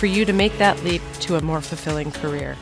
for you to make that leap to a more fulfilling career.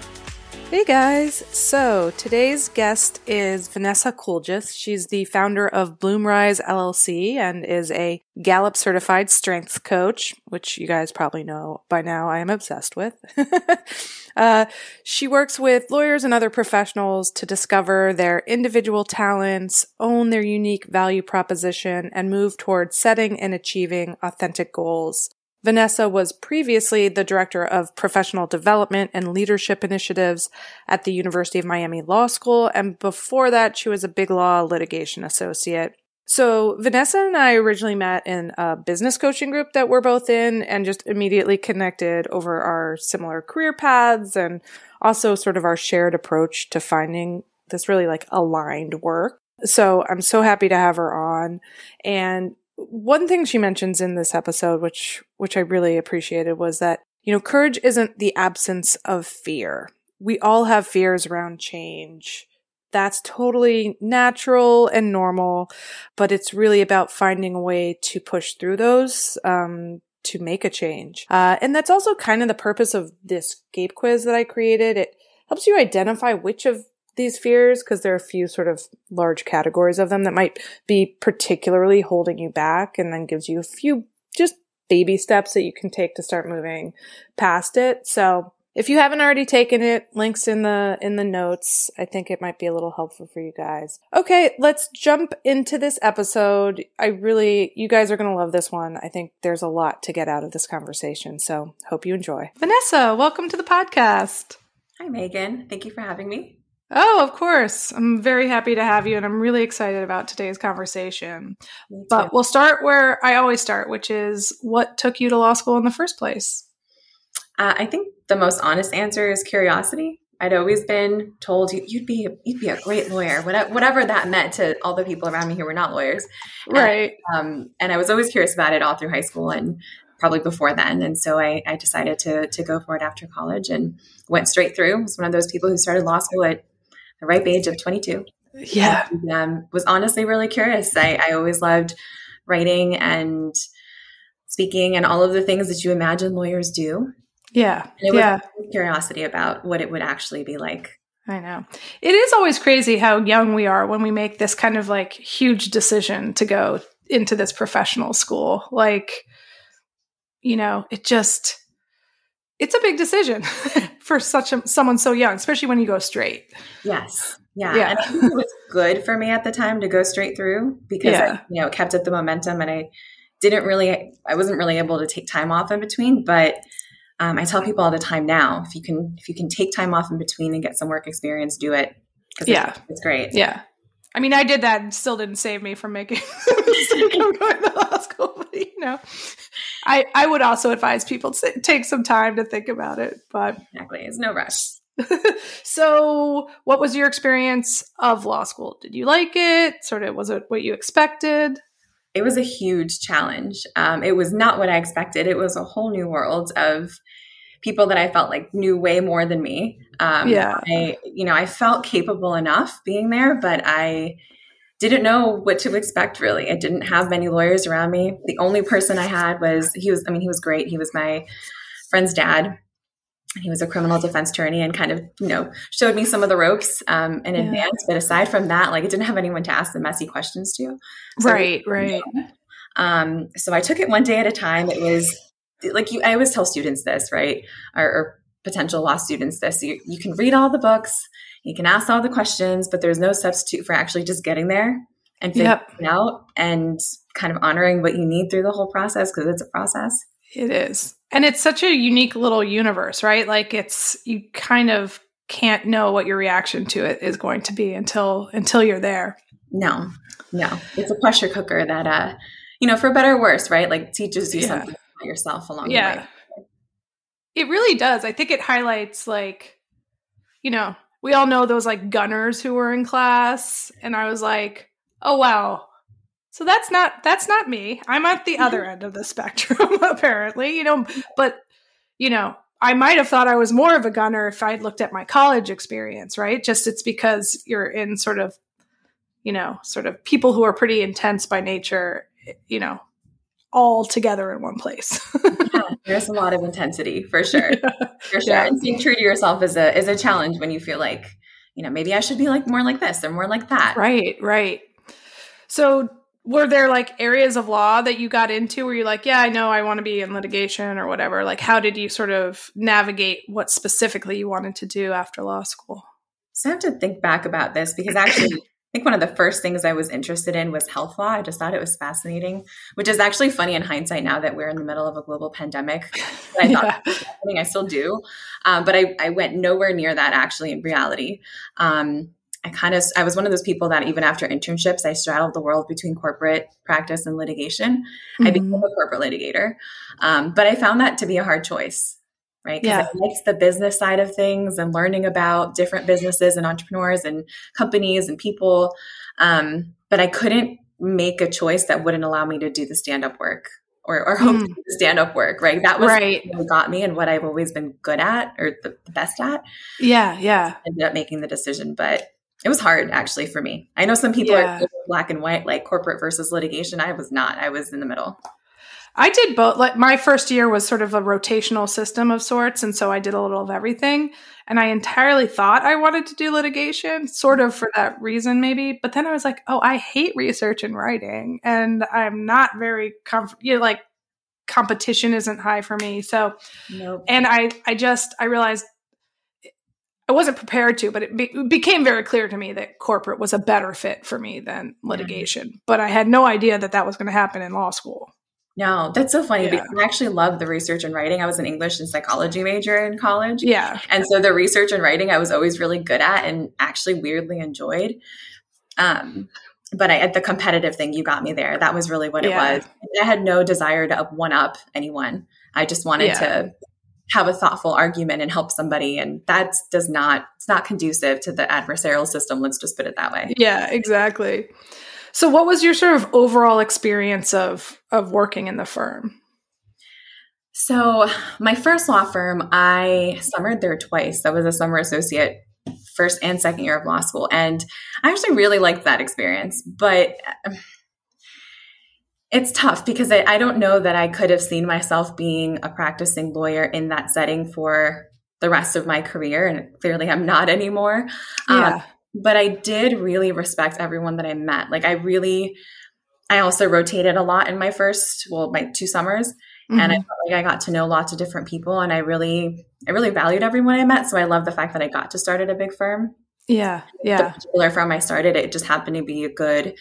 Hey guys! So today's guest is Vanessa Kuljis. She's the founder of Bloomrise LLC and is a Gallup certified strengths coach, which you guys probably know by now I am obsessed with. uh, she works with lawyers and other professionals to discover their individual talents, own their unique value proposition, and move towards setting and achieving authentic goals. Vanessa was previously the director of professional development and leadership initiatives at the University of Miami Law School, and before that, she was a big law litigation associate. So, Vanessa and I originally met in a business coaching group that we're both in and just immediately connected over our similar career paths and also sort of our shared approach to finding this really like aligned work. So, I'm so happy to have her on. And one thing she mentions in this episode, which which I really appreciated, was that you know courage isn't the absence of fear. We all have fears around change. That's totally natural and normal, but it's really about finding a way to push through those um, to make a change. Uh, and that's also kind of the purpose of this Gape quiz that I created. It helps you identify which of these fears because there are a few sort of large categories of them that might be particularly holding you back and then gives you a few just baby steps that you can take to start moving past it. So if you haven't already taken it, links in the in the notes. I think it might be a little helpful for you guys. Okay, let's jump into this episode. I really you guys are going to love this one. I think there's a lot to get out of this conversation. So, hope you enjoy. Vanessa, welcome to the podcast. Hi Megan. Thank you for having me. Oh, of course. I'm very happy to have you, and I'm really excited about today's conversation. But we'll start where I always start, which is what took you to law school in the first place? Uh, I think the most honest answer is curiosity. I'd always been told you'd be you'd be a great lawyer, whatever that meant to all the people around me who were not lawyers, right? And, um, and I was always curious about it all through high school and probably before then. And so I, I decided to to go for it after college and went straight through. I was one of those people who started law school at the ripe age of 22. Yeah. And, um, was honestly really curious. I, I always loved writing and speaking and all of the things that you imagine lawyers do. Yeah. And it yeah. curiosity about what it would actually be like. I know. It is always crazy how young we are when we make this kind of like huge decision to go into this professional school. Like, you know, it just it's a big decision for such a someone so young, especially when you go straight. Yes. Yeah. yeah. And I think it was good for me at the time to go straight through because yeah. I, you know, it kept up the momentum and I didn't really I wasn't really able to take time off in between, but um, I tell people all the time now, if you can if you can take time off in between and get some work experience, do it. because Yeah. It's, it's great. Yeah. I mean, I did that and still didn't save me from making mistake of going to law school. But, you know, I I would also advise people to take some time to think about it. But exactly, it's no rush. so, what was your experience of law school? Did you like it? Sort of, was it what you expected? It was a huge challenge. Um, it was not what I expected. It was a whole new world of people that I felt like knew way more than me. Um, yeah. I, you know, I felt capable enough being there, but I didn't know what to expect really. I didn't have many lawyers around me. The only person I had was, he was, I mean, he was great. He was my friend's dad. He was a criminal defense attorney and kind of, you know, showed me some of the ropes um, in yeah. advance. But aside from that, like, it didn't have anyone to ask the messy questions to. So, right, right. Um, so I took it one day at a time. It was like you, I always tell students this, right? Or, or potential law students this. You, you can read all the books, you can ask all the questions, but there's no substitute for actually just getting there and figuring yep. out and kind of honoring what you need through the whole process because it's a process. It is. And it's such a unique little universe, right? Like it's you kind of can't know what your reaction to it is going to be until until you're there. No. No. It's a pressure cooker that uh you know, for better or worse, right? Like teaches you yeah. something about yourself along yeah. the way. It really does. I think it highlights like you know, we all know those like gunners who were in class. And I was like, oh, wow. So that's not that's not me. I'm at the other mm-hmm. end of the spectrum, apparently, you know. But you know, I might have thought I was more of a gunner if I'd looked at my college experience, right? Just it's because you're in sort of, you know, sort of people who are pretty intense by nature, you know, all together in one place. there's a lot of intensity for sure. For sure. Yeah. And being true to yourself is a is a challenge when you feel like, you know, maybe I should be like more like this or more like that. Right, right. So were there like areas of law that you got into where you're like, yeah, I know I want to be in litigation or whatever? Like, how did you sort of navigate what specifically you wanted to do after law school? So I have to think back about this because actually, think one of the first things I was interested in was health law. I just thought it was fascinating, which is actually funny in hindsight now that we're in the middle of a global pandemic. I thought yeah. I still do, um, but I, I, went nowhere near that actually in reality. Um, I kind of I was one of those people that even after internships, I straddled the world between corporate practice and litigation. Mm-hmm. I became a corporate litigator, um, but I found that to be a hard choice, right? Because yeah. I liked the business side of things and learning about different businesses and entrepreneurs and companies and people, um, but I couldn't make a choice that wouldn't allow me to do the stand up work or, or hope mm. stand up work, right? That was right. what got me and what I've always been good at or the, the best at. Yeah, yeah. I ended up making the decision, but it was hard actually for me. I know some people yeah. are black and white, like corporate versus litigation. I was not. I was in the middle. I did both. Like my first year was sort of a rotational system of sorts, and so I did a little of everything. And I entirely thought I wanted to do litigation, sort of for that reason, maybe. But then I was like, oh, I hate research and writing, and I'm not very comfortable. You know, like competition isn't high for me. So, nope. and I, I just, I realized I wasn't prepared to, but it, be- became very clear to me that corporate was a better fit for me than litigation. Mm-hmm. But I had no idea that that was going to happen in law school. No, that's so funny yeah. because I actually love the research and writing. I was an English and psychology major in college. Yeah. And so the research and writing I was always really good at and actually weirdly enjoyed. Um, but I, at the competitive thing, you got me there. That was really what yeah. it was. I had no desire to one up anyone. I just wanted yeah. to have a thoughtful argument and help somebody and that does not it's not conducive to the adversarial system let's just put it that way yeah exactly so what was your sort of overall experience of of working in the firm so my first law firm i summered there twice i was a summer associate first and second year of law school and i actually really liked that experience but it's tough because I, I, don't know that I could have seen myself being a practicing lawyer in that setting for the rest of my career. And clearly I'm not anymore. Yeah. Um, but I did really respect everyone that I met. Like I really, I also rotated a lot in my first, well, my two summers. Mm-hmm. And I felt like I got to know lots of different people and I really, I really valued everyone I met. So I love the fact that I got to start at a big firm. Yeah. Yeah. The particular firm I started, it just happened to be a good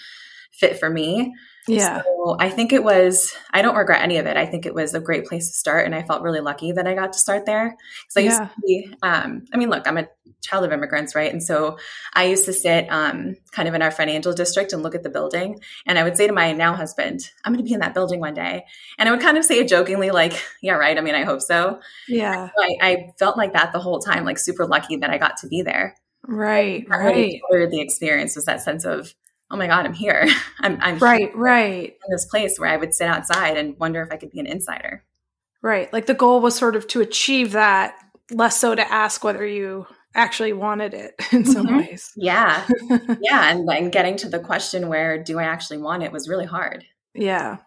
fit for me. Yeah. So I think it was, I don't regret any of it. I think it was a great place to start. And I felt really lucky that I got to start there. Because I yeah. used to be, um, I mean, look, I'm a child of immigrants, right? And so I used to sit um, kind of in our financial district and look at the building. And I would say to my now husband, I'm going to be in that building one day. And I would kind of say it jokingly, like, yeah, right. I mean, I hope so. Yeah. So I, I, felt like that the whole time, like super lucky that I got to be there. Right. Right. The experience was that sense of, oh my god i'm here. I'm, I'm right right. In this place where i would sit outside and wonder if i could be an insider. Right like the goal was sort of to achieve that less so to ask whether you actually wanted it in some mm-hmm. ways. Yeah. Yeah and then getting to the question where do i actually want it was really hard. Yeah.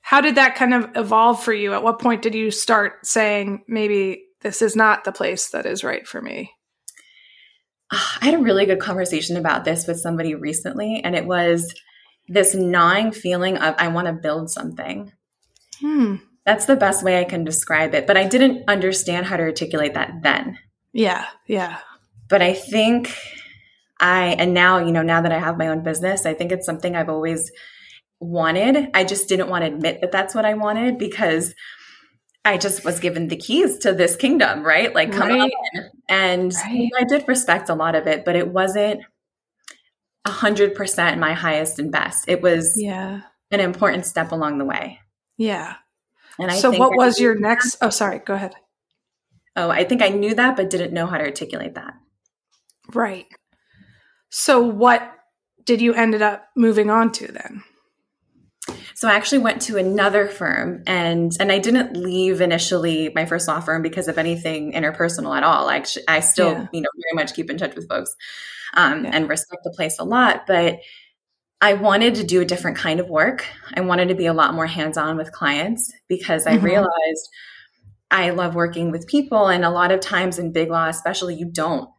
How did that kind of evolve for you? At what point did you start saying maybe this is not the place that is right for me I had a really good conversation about this with somebody recently, and it was this gnawing feeling of I want to build something. Hmm. That's the best way I can describe it. But I didn't understand how to articulate that then. Yeah, yeah. But I think I, and now, you know, now that I have my own business, I think it's something I've always wanted. I just didn't want to admit that that's what I wanted because I just was given the keys to this kingdom, right? Like, come right. on. And right. I did respect a lot of it, but it wasn't a hundred percent my highest and best. It was yeah an important step along the way. Yeah. And I so what was your next? Oh, sorry. Go ahead. Oh, I think I knew that, but didn't know how to articulate that. Right. So what did you ended up moving on to then? So I actually went to another firm and and I didn't leave initially my first law firm because of anything interpersonal at all. I I still, yeah. you know, very much keep in touch with folks um, yeah. and respect the place a lot, but I wanted to do a different kind of work. I wanted to be a lot more hands-on with clients because I mm-hmm. realized I love working with people and a lot of times in big law especially you don't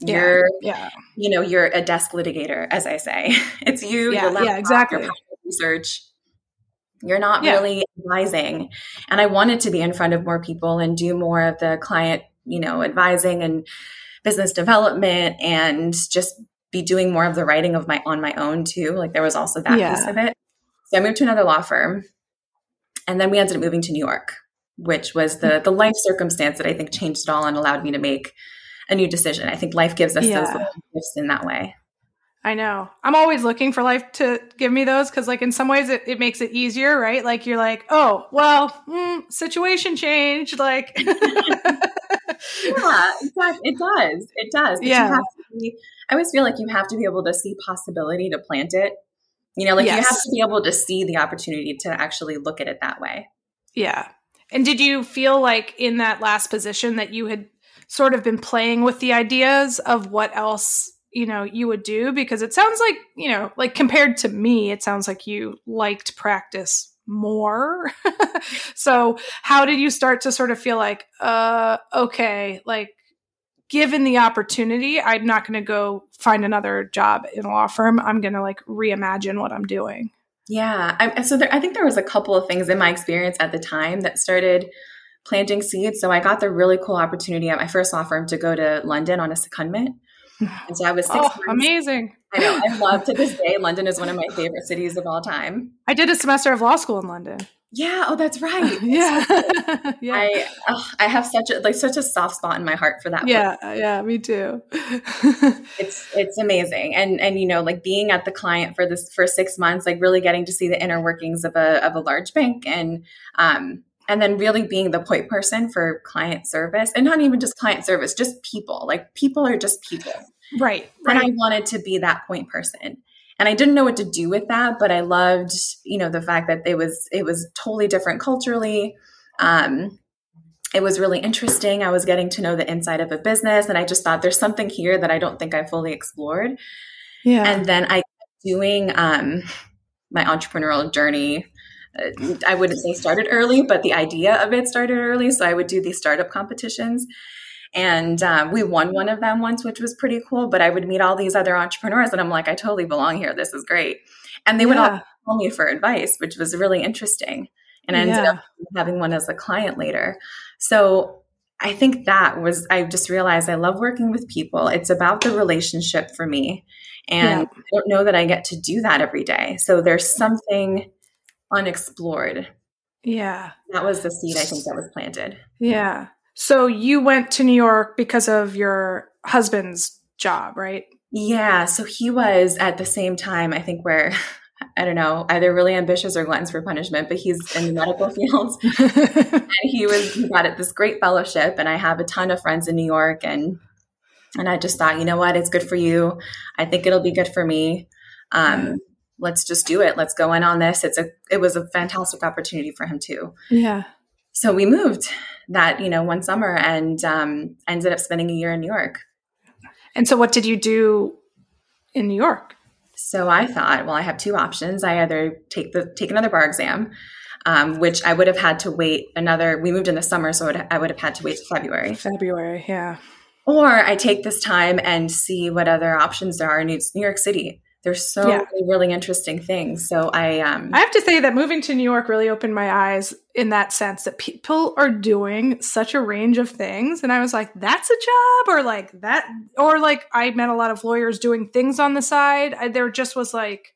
yeah, you're yeah. you know you're a desk litigator as i say it's you yeah, yeah exactly research you're not yeah. really advising and i wanted to be in front of more people and do more of the client you know advising and business development and just be doing more of the writing of my on my own too like there was also that yeah. piece of it so i moved to another law firm and then we ended up moving to new york which was the the life circumstance that i think changed it all and allowed me to make a new decision. I think life gives us yeah. those gifts in that way. I know. I'm always looking for life to give me those because, like, in some ways, it, it makes it easier, right? Like, you're like, oh, well, mm, situation changed. Like, yeah. It does. It does. But yeah. Be, I always feel like you have to be able to see possibility to plant it. You know, like yes. you have to be able to see the opportunity to actually look at it that way. Yeah. And did you feel like in that last position that you had sort of been playing with the ideas of what else you know you would do because it sounds like you know like compared to me it sounds like you liked practice more so how did you start to sort of feel like uh okay like given the opportunity i'm not going to go find another job in a law firm i'm going to like reimagine what i'm doing yeah I, so there, i think there was a couple of things in my experience at the time that started planting seeds. So I got the really cool opportunity at my first law firm to go to London on a secondment. And so I was six oh, months. amazing. I know. I love to this day. London is one of my favorite cities of all time. I did a semester of law school in London. Yeah. Oh, that's right. yeah. yeah. I oh, I have such a like such a soft spot in my heart for that. Yeah. Yeah. Me too. it's it's amazing, and and you know like being at the client for this for six months, like really getting to see the inner workings of a of a large bank, and um and then really being the point person for client service and not even just client service just people. Like people are just people. Right, right. and i wanted to be that point person. And i didn't know what to do with that but i loved you know the fact that it was it was totally different culturally. Um it was really interesting. I was getting to know the inside of a business and i just thought there's something here that i don't think i fully explored. Yeah. And then i doing um my entrepreneurial journey I wouldn't say started early, but the idea of it started early. So I would do these startup competitions. And um, we won one of them once, which was pretty cool. But I would meet all these other entrepreneurs, and I'm like, I totally belong here. This is great. And they yeah. would all call me for advice, which was really interesting. And I ended yeah. up having one as a client later. So I think that was, I just realized I love working with people. It's about the relationship for me. And yeah. I don't know that I get to do that every day. So there's something unexplored. Yeah. That was the seed I think that was planted. Yeah. So you went to New York because of your husband's job, right? Yeah. So he was at the same time, I think, where I don't know, either really ambitious or gluttons for punishment, but he's in the medical field. and he was he got it this great fellowship and I have a ton of friends in New York and and I just thought, you know what, it's good for you. I think it'll be good for me. Um, let's just do it. Let's go in on this. It's a it was a fantastic opportunity for him too. Yeah. So we moved that, you know, one summer and um ended up spending a year in New York. And so what did you do in New York? So I thought, well, I have two options. I either take the take another bar exam, um, which I would have had to wait another. We moved in the summer, so I would have had to wait to February. February, yeah. Or I take this time and see what other options there are in New York City. There's so yeah. many really interesting things. So I um I have to say that moving to New York really opened my eyes in that sense that people are doing such a range of things and I was like that's a job or like that or like I met a lot of lawyers doing things on the side. I, there just was like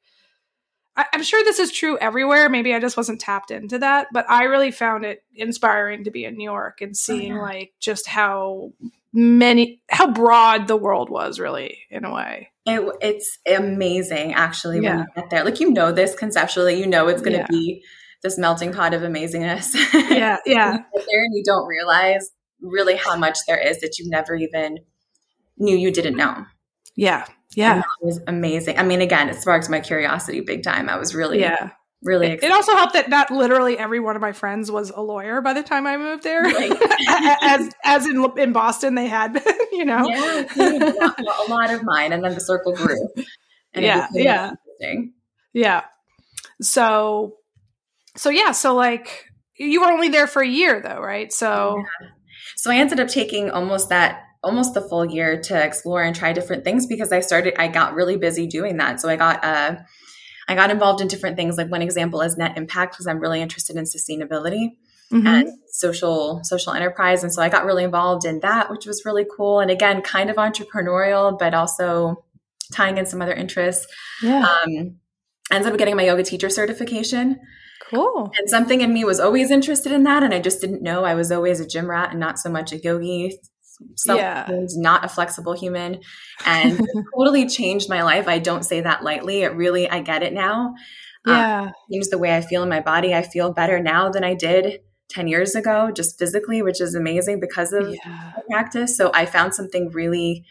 I, I'm sure this is true everywhere. Maybe I just wasn't tapped into that, but I really found it inspiring to be in New York and seeing oh, yeah. like just how many how broad the world was really in a way it, it's amazing actually yeah. when you get there like you know this conceptually you know it's going to yeah. be this melting pot of amazingness yeah yeah you there and you don't realize really how much there is that you've never even knew you didn't know. Yeah. Yeah. it was amazing. I mean, again, it sparked my curiosity big time. I was really, Yeah. Really It, excited. it also helped that not literally every one of my friends was a lawyer by the time I moved there. Right. as as in in Boston they had been, you know. yeah, a, lot, a lot of mine, and then the circle grew. And Yeah, yeah. interesting. Yeah. So so yeah, so like you were only there for a year though, right? So So I ended up taking almost that almost the full year to explore and try different things because I started I got really busy doing that. So I got uh I got involved in different things. Like one example is net impact because I'm really interested in sustainability mhm. and social social enterprise. And so I got really involved in that, which was really cool. And again, kind of entrepreneurial, but also tying in some other interests. yeah. Um, ended up getting my yoga teacher certification. cool. And something in me was always interested in that. And I just didn't know I was always a gym rat and not so much a yogi. Self Yeah. not a flexible human. And totally changed my life. I don't say that lightly. It really, I get it now. Um, Yeah. changed the way I feel in my body. I feel better now than I did 10 years ago, just physically, which is amazing because of Yeah. practice. So I found something really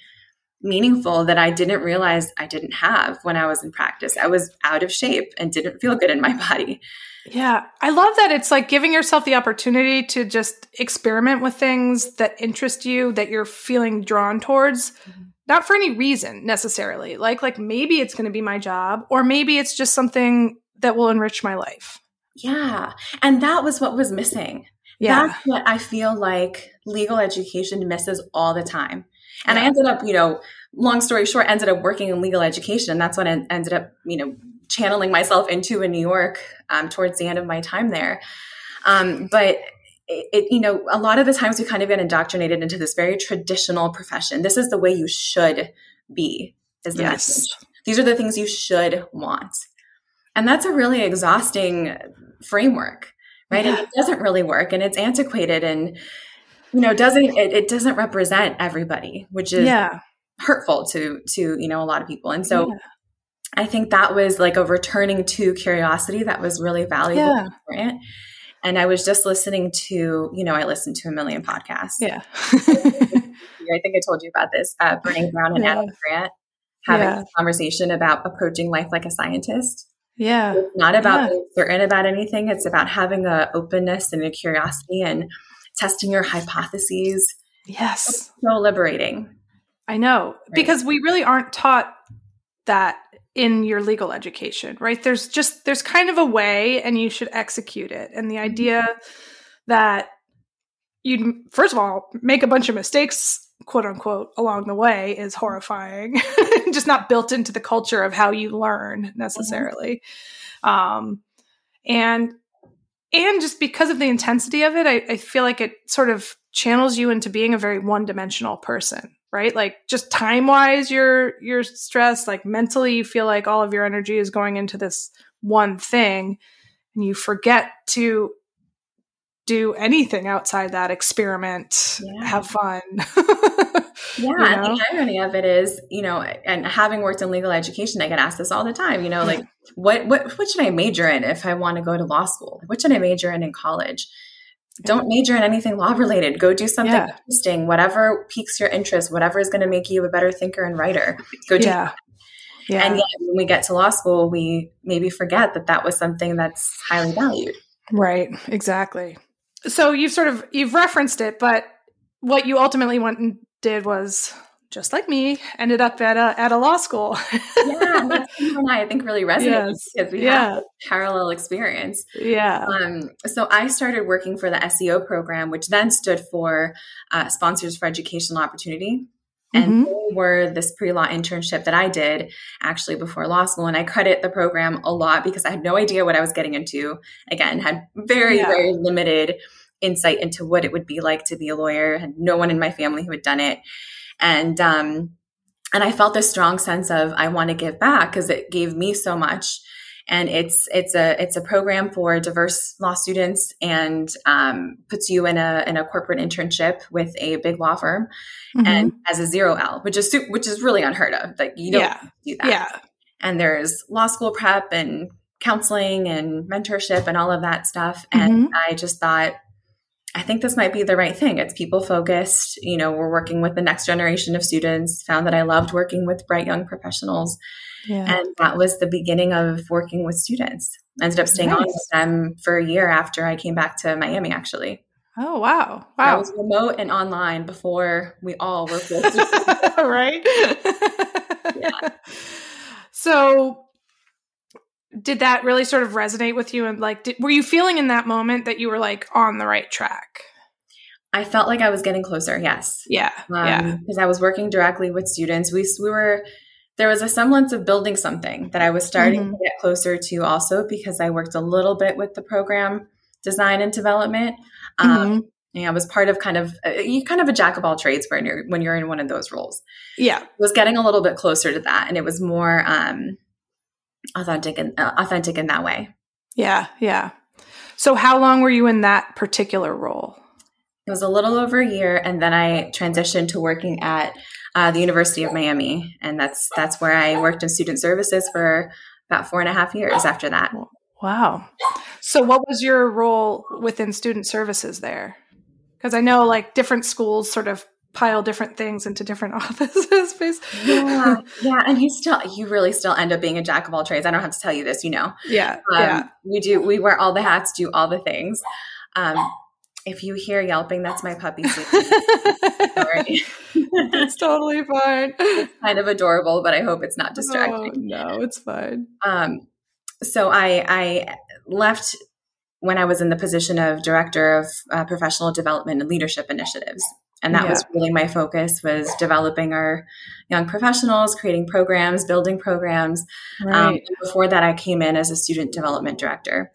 meaningful that I didn't realize I didn't have when I was in practice. I was out of shape and didn't feel good in my body. Yeah. I love that it's like giving yourself the opportunity to just experiment with things that interest you, that you're feeling drawn towards, Mhm. not for any reason necessarily. Like like maybe it's going to be my job or maybe it's just something that will enrich my life. Yeah. And that was what was missing. Yeah. That's what I feel like legal education misses all the time. And I ended up, you know, long story short, ended up working in legal education. And that's what I ended up, you know, channeling myself into in New York um, towards the end of my time there. Um, but it, it, you know, a lot of the times we kind of get indoctrinated into this very traditional profession. This is the way you should be, is the Yes. message. These are the things you should want. And that's a really exhausting framework, right? And it doesn't really work and it's antiquated and, you know, doesn't, it, it doesn't represent everybody, which is Yeah. hurtful to, to, you know, a lot of people. And so Yeah. I think that was like a returning to curiosity that was really valuable Yeah. and important. And I was just listening to, you know, I listened to a million podcasts. Yeah. I think I told you about this. Uh, Brene Brown and Yeah. Adam Grant having Yeah. a conversation about approaching life like a scientist. yeah. It's not about Yeah. being certain about anything. It's about having a openness and a curiosity and testing your hypotheses. Yes. So liberating. I know. Right. Because we really aren't taught that in your legal education, right? There's just there's kind of a way and you should execute it. And the mm-hmm. idea that you'd first of all make a bunch of mistakes quote unquote along the way is mm-hmm. horrifying. Just not built into the culture of how you learn mm-hmm. necessarily. Um and and just because of the intensity of it I, I feel like it sort of channels you into being a very one-dimensional person right like just time wise you're you're stressed like mentally you feel like all of your energy is going into this one thing and you forget to do anything outside that experiment Yeah. have fun Yeah, You and know? the irony of it is, you know, and having worked in legal education, I get asked this all the time. You know, like what what what should I major in if I want to go to law school? What should I major in in college? Don't major in anything law related. Go do something Yeah. interesting, whatever piques your interest, whatever is going to make you a better thinker and writer. Go do. yeah yeah And yet, when we get to law school, we maybe forget that that was something that's highly valued. Right, exactly. So you've sort of you've referenced it, but what you ultimately went and did was just like me, ended up at a at a law school. Yeah, that's something and I, I think really resonates Yes. because we Yeah. have a parallel experience. yeah. Um, so I started working for the SEO program, which then stood for uh, Sponsors for Educational Opportunity. And Mhm. they were this pre law internship that I did actually before law school. And I credit the program a lot because I had no idea what I was getting into. Again, had very, Yeah. very limited insight into what it would be like to be a lawyer, had no one in my family who had done it. And, um, and I felt this strong sense of I want to give back because it gave me so much and it's it's a it's a program for diverse law students and um, puts you in a in a corporate internship with a big law firm Mhm. and as a zero L, which is which is really unheard of. Like you don't Yeah. do that. yeah. And there's law school prep and counseling and mentorship and all of that stuff. And Mhm. I just thought I think this might be the right thing. It's people focused. You know, we're working with the next generation of students. Found that I loved working with bright young professionals. Yeah. And that was the beginning of working with students. I ended up staying nice. on with them for a year after I came back to Miami, actually. Oh, wow. Wow. I was remote and online before we all were right? yeah. So, did that really sort of resonate with you? And like, did, were you feeling in that moment that you were like on the right track? I felt like I was getting closer. Yes. Yeah. Um, yeah. Because I was working directly with students. We we were there was a semblance of building something that I was starting mm-hmm. to get closer to also because I worked a little bit with the program design and development. Um, mm-hmm. and I was part of kind of uh, you kind of a jack of all trades when you're when you're in one of those roles. Yeah, was getting a little bit closer to that, and it was more um, authentic and uh, authentic in that way. Yeah, yeah. So, how long were you in that particular role? It was a little over a year, and then I transitioned to working at uh, the University of Miami, and that's that's where I worked in student services for about four and a half years after that. Wow. So, what was your role within student services there? Because I know like different schools sort of pile different things into different offices. yeah, yeah, and you still, you really still end up being a jack of all trades. I don't have to tell you this, you know. Yeah, um, yeah. We do. We wear all the hats, do all the things. Um, if you hear yelping, that's my puppy. Sorry. it's totally fine. It's kind of adorable, but I hope it's not distracting. Oh, no, it's fine. Um, so I, I left when I was in the position of director of uh, professional development and leadership initiatives. And that yeah. was really my focus was developing our young professionals, creating programs, building programs. Um, right. Um, before that, I came in as a student development director.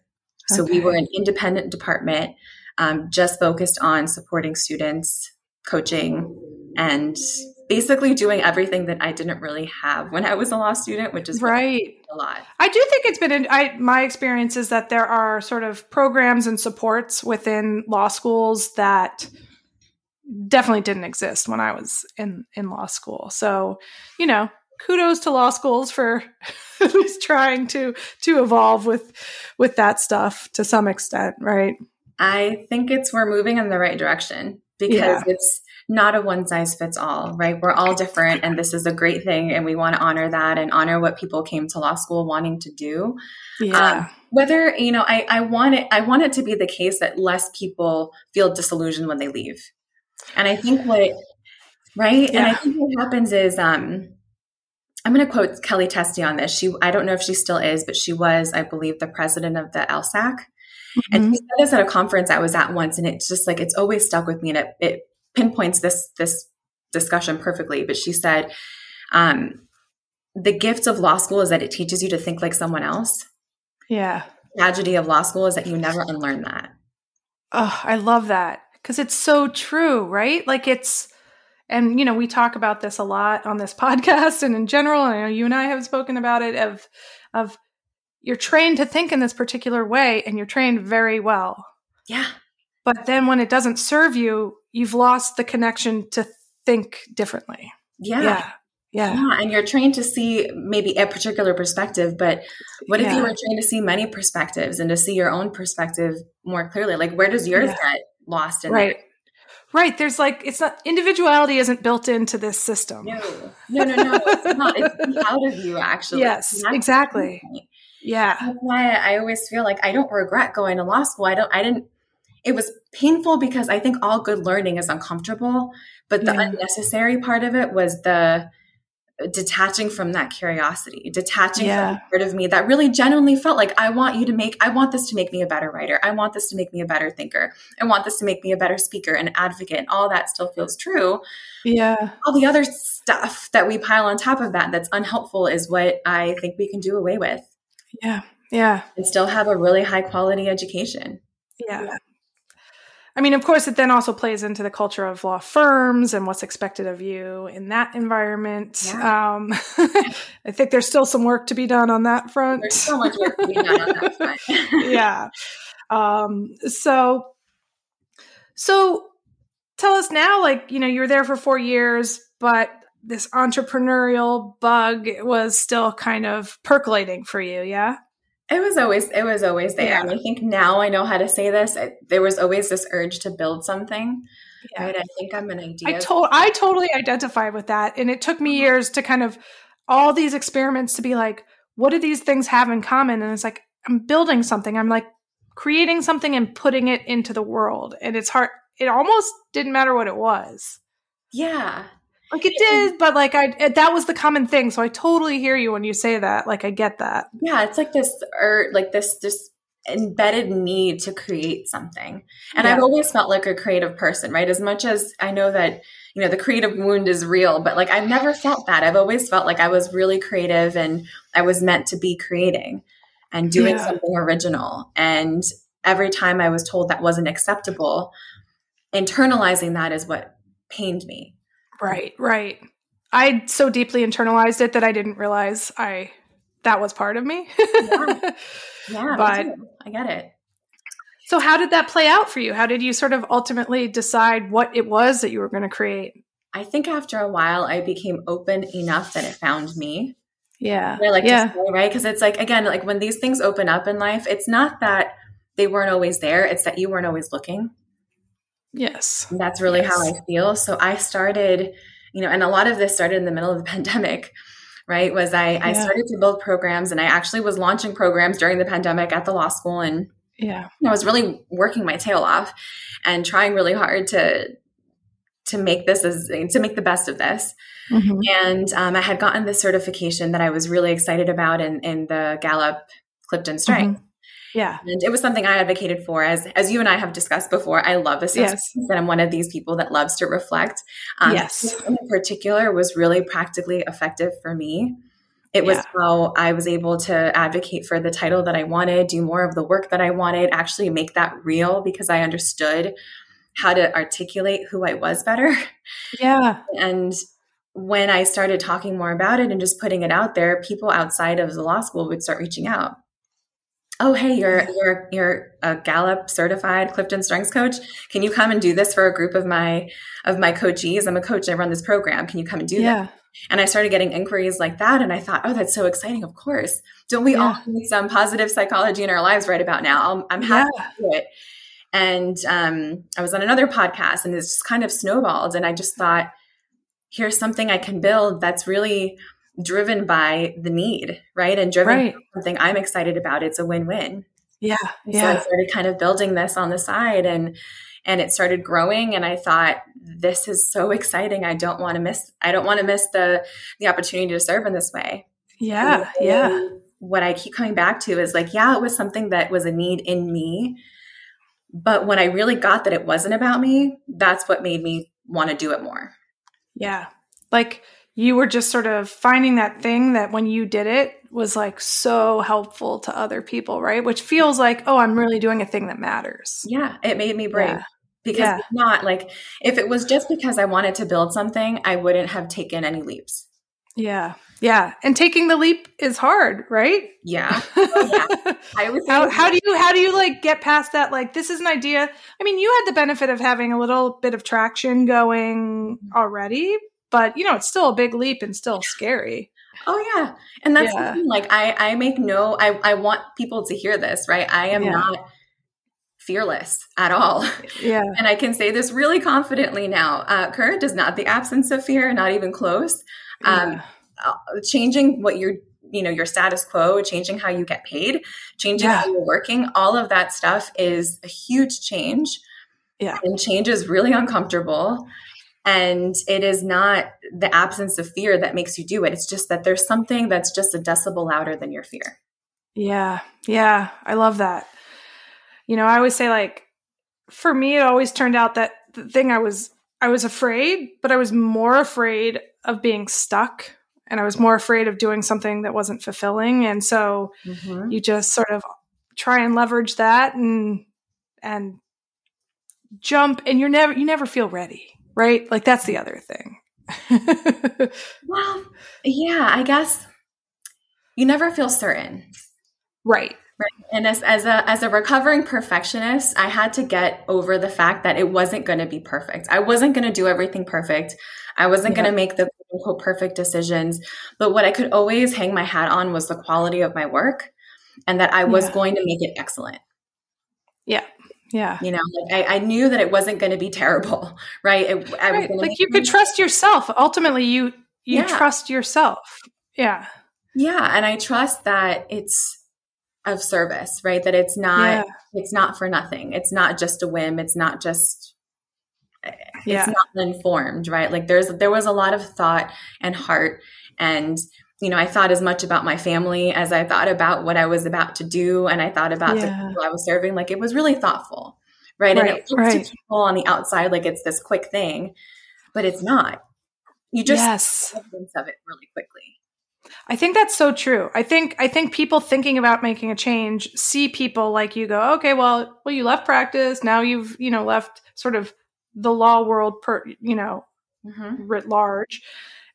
So okay. we were an independent department um, just focused on supporting students, coaching, and basically doing everything that I didn't really have when I was a law student, which is right a lot. I do think it's been. In, I my experience is that there are sort of programs and supports within law schools that definitely didn't exist when I was in in law school. So you know, kudos to law schools for at least trying to to evolve with with that stuff to some extent, right? I think it's we're moving in the right direction because yeah. it's not a one size fits all, right? We're all different and this is a great thing and we want to honor that and honor what people came to law school wanting to do. Yeah. Um, whether, you know, I, I want it I want it to be the case that less people feel disillusioned when they leave. And I think what right? Yeah. And I think what happens is um I'm going to quote Kellye Testy on this. She, I don't know if she still is, but she was, I believe, the president of the LSAC. Mm-hmm. And she said this at a conference I was at once, and it's just like it's always stuck with me, and it, it pinpoints this this discussion perfectly. But she said, um, "The gift of law school is that it teaches you to think like someone else." Yeah. The tragedy of law school is that you never unlearn that. Oh, I love that because it's so true, right? Like it's and you know we talk about this a lot on this podcast and in general and I know you and I have spoken about it of of you're trained to think in this particular way and you're trained very well. Yeah. But then when it doesn't serve you, you've lost the connection to think differently. Yeah. Yeah. Yeah. yeah. And you're trained to see maybe a particular perspective, but what if yeah. you were trained to see many perspectives and to see your own perspective more clearly? Like, where does yours yeah. get lost in right. Right. There's like, it's not, individuality isn't built into this system. No, no, no, no. it's not. It's out of you, actually. Yes, exactly. Yeah. That's why I always feel like I don't regret going to law school. I don't, I didn't, it was painful because I think all good learning is uncomfortable, but the yeah. unnecessary part of it was the detaching from that curiosity, detaching yeah. from part of me that really genuinely felt like I want you to make, I want this to make me a better writer. I want this to make me a better thinker. I want this to make me a better speaker and advocate. And All that still feels true. Yeah. All the other stuff that we pile on top of that that's unhelpful is what I think we can do away with. Yeah. Yeah. And still have a really high quality education. Yeah. yeah. I mean, of course, it then also plays into the culture of law firms and what's expected of you in that environment. Yeah. Um, I think there's still some work to be done on that front. There's so much work to be done on that front. yeah. Um, so, so tell us now, like, you know, you were there for four years, but this entrepreneurial bug was still kind of percolating for you, yeah? It was always it was always there. Yeah. And I think now I know how to say this. there was always this urge to build something. Yeah. Right. I think I'm an idea. I told I totally identify with that. And it took me mm-hmm. years to kind of all these experiments to be like, what do these things have in common? And it's like, I'm building something. I'm like creating something and putting it into the world. And it's hard. It almost didn't matter what it was. Yeah. Like it did, but like I that was the common thing. So I totally hear you when you say that. Like I get that. Yeah, it's like this or like this this embedded need to create something. And yeah. I've always felt like a creative person, right? As much as I know that you know the creative wound is real but like i've never felt that i've always felt like i was really creative and i was meant to be creating and doing yeah. something original and every time i was told that wasn't acceptable internalizing that is what pained me right right i so deeply internalized it that i didn't realize i that was part of me yeah, yeah but i get it so, how did that play out for you? How did you sort of ultimately decide what it was that you were going to create? I think after a while, I became open enough that it found me. Yeah. I like yeah. to say, right? Because it's like, again, like when these things open up in life, it's not that they weren't always there, it's that you weren't always looking. Yes. And that's really yes. how I feel. So, I started, you know, and a lot of this started in the middle of the pandemic right was i yeah. i started to build programs and i actually was launching programs during the pandemic at the law school and yeah i was really working my tail off and trying really hard to to make this as to make the best of this mm-hmm. and um, i had gotten this certification that i was really excited about in in the gallup clifton strength mm-hmm. Yeah. And it was something I advocated for as as you and I have discussed before. I love this yes. and I'm one of these people that loves to reflect. Um, yes. In particular was really practically effective for me. It was yeah. how I was able to advocate for the title that I wanted, do more of the work that I wanted, actually make that real because I understood how to articulate who I was better. Yeah. And when I started talking more about it and just putting it out there, people outside of the law school would start reaching out. Oh, hey, you're you're you're a Gallup certified Clifton Strengths coach. Can you come and do this for a group of my of my coachees? I'm a coach. I run this program. Can you come and do yeah. that? And I started getting inquiries like that. And I thought, oh, that's so exciting. Of course. Don't we yeah. all need some positive psychology in our lives right about now? i am happy yeah. to do it. And um, I was on another podcast and it's just kind of snowballed. And I just thought, here's something I can build that's really driven by the need, right? And driven right. something I'm excited about. It's a win win. Yeah. yeah. So I started kind of building this on the side and and it started growing and i thought this is so exciting i don't want to miss i don't want to miss the the opportunity to serve in this way yeah yeah what i keep coming back to is like yeah it was something that was a need in me but when i really got that it wasn't about me that's what made me want to do it more yeah like you were just sort of finding that thing that when you did it was like so helpful to other people, right? Which feels like, oh, I'm really doing a thing that matters. Yeah, it made me brave. Yeah. Because yeah. not like if it was just because I wanted to build something, I wouldn't have taken any leaps. Yeah. Yeah. And taking the leap is hard, right? Yeah. yeah. I was how, how do you how do you like get past that like this is an idea? I mean, you had the benefit of having a little bit of traction going mm-hmm. already, but you know, it's still a big leap and still scary. Oh yeah. And that's yeah. like I I make no I I want people to hear this, right? I am yeah. not fearless at all. Yeah. and I can say this really confidently now. Uh, courage is not the absence of fear, not even close. Um, yeah. uh, changing what you're you know your status quo changing how you get paid changing yeah. how you're working all of that stuff is a huge change yeah and change is really uncomfortable and it is not the absence of fear that makes you do it. It's just that there's something that's just a decibel louder than your fear. Yeah. Yeah. I love that. You know, I always say, like, for me, it always turned out that the thing I was, I was afraid, but I was more afraid of being stuck and I was more afraid of doing something that wasn't fulfilling. And so mm-hmm. you just sort of try and leverage that and, and jump and you're never, you never feel ready right? Like that's the other thing. well, yeah, I guess you never feel certain. Right. Right. And as, as a as a recovering perfectionist, I had to get over the fact that it wasn't going to be perfect. I wasn't going to do everything perfect. I wasn't yeah. going to make the quote perfect decisions. But what I could always hang my hat on was the quality of my work and that I was Yeah. going to make it excellent. Yeah. Yeah. You know, like I, I knew that it wasn't going to be terrible, right? It, I Right. Like you could trust yourself. Ultimately, you you Yeah. trust yourself. Yeah. Yeah, and I trust that it's of service, right? That it's not Yeah. it's not for nothing. It's not just a whim. It's not just Yeah. it's not informed, right? Like there's there was a lot of thought and heart and you know, I thought as much about my family as I thought about what I was about to do and I thought about the people I was serving. Like it was really thoughtful. Right. and Right, it looks right. to people on the outside like it's this quick thing, but it's not. You just yes. evidence of it really quickly. I think that's so true. I think I think people thinking about making a change see people like you go, okay, well, well, you left practice, now you've you know left sort of the law world per you know Mm-hmm. writ large,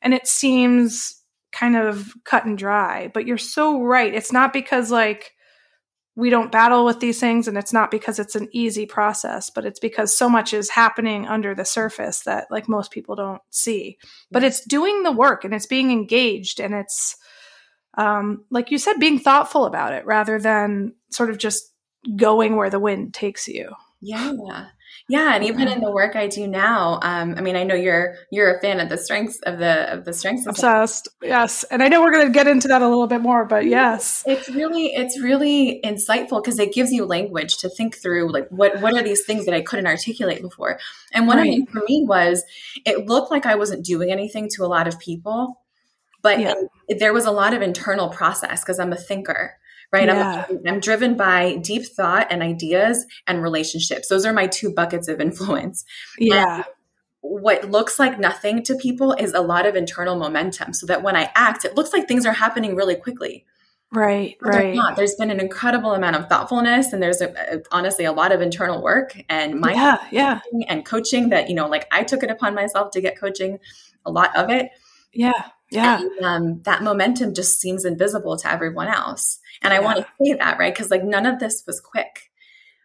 and it seems kind of cut and dry. But you're so right. It's not because like we don't battle with these things, and it's not because it's an easy process, but it's because so much is happening under the surface that like most people don't see. But it's doing the work and it's being engaged and it's um, like you said, being thoughtful about it rather than sort of just going where the wind takes you. Yeah. Yeah. And even in the work I do now, um, I mean, I know you're you're a fan of the strengths of the of the strengths Obsessed, yes. And I know we're going to get into that a little bit more, but yes, it's really it's really insightful because it gives you language to think through like what what are these things that I couldn't articulate before. And one Right. of them for me was it looked like I wasn't doing anything to a lot of people, but Yeah. it- there was a lot of internal process because I'm a thinker. Right. Yeah. I'm, I'm driven by deep thought and ideas and relationships. Those are my two buckets of influence. yeah, what looks like nothing to people is a lot of internal momentum so that when I act, it looks like things are happening really quickly. right, But right. not. There's been an incredible amount of thoughtfulness and there's a, a- honestly a lot of internal work and my Yeah, yeah, and coaching that, you know, like I took it upon myself to get coaching, a lot of it. yeah, yeah, And, um, that momentum just seems invisible to everyone else. And I want to say that, right? Because like none of this was quick.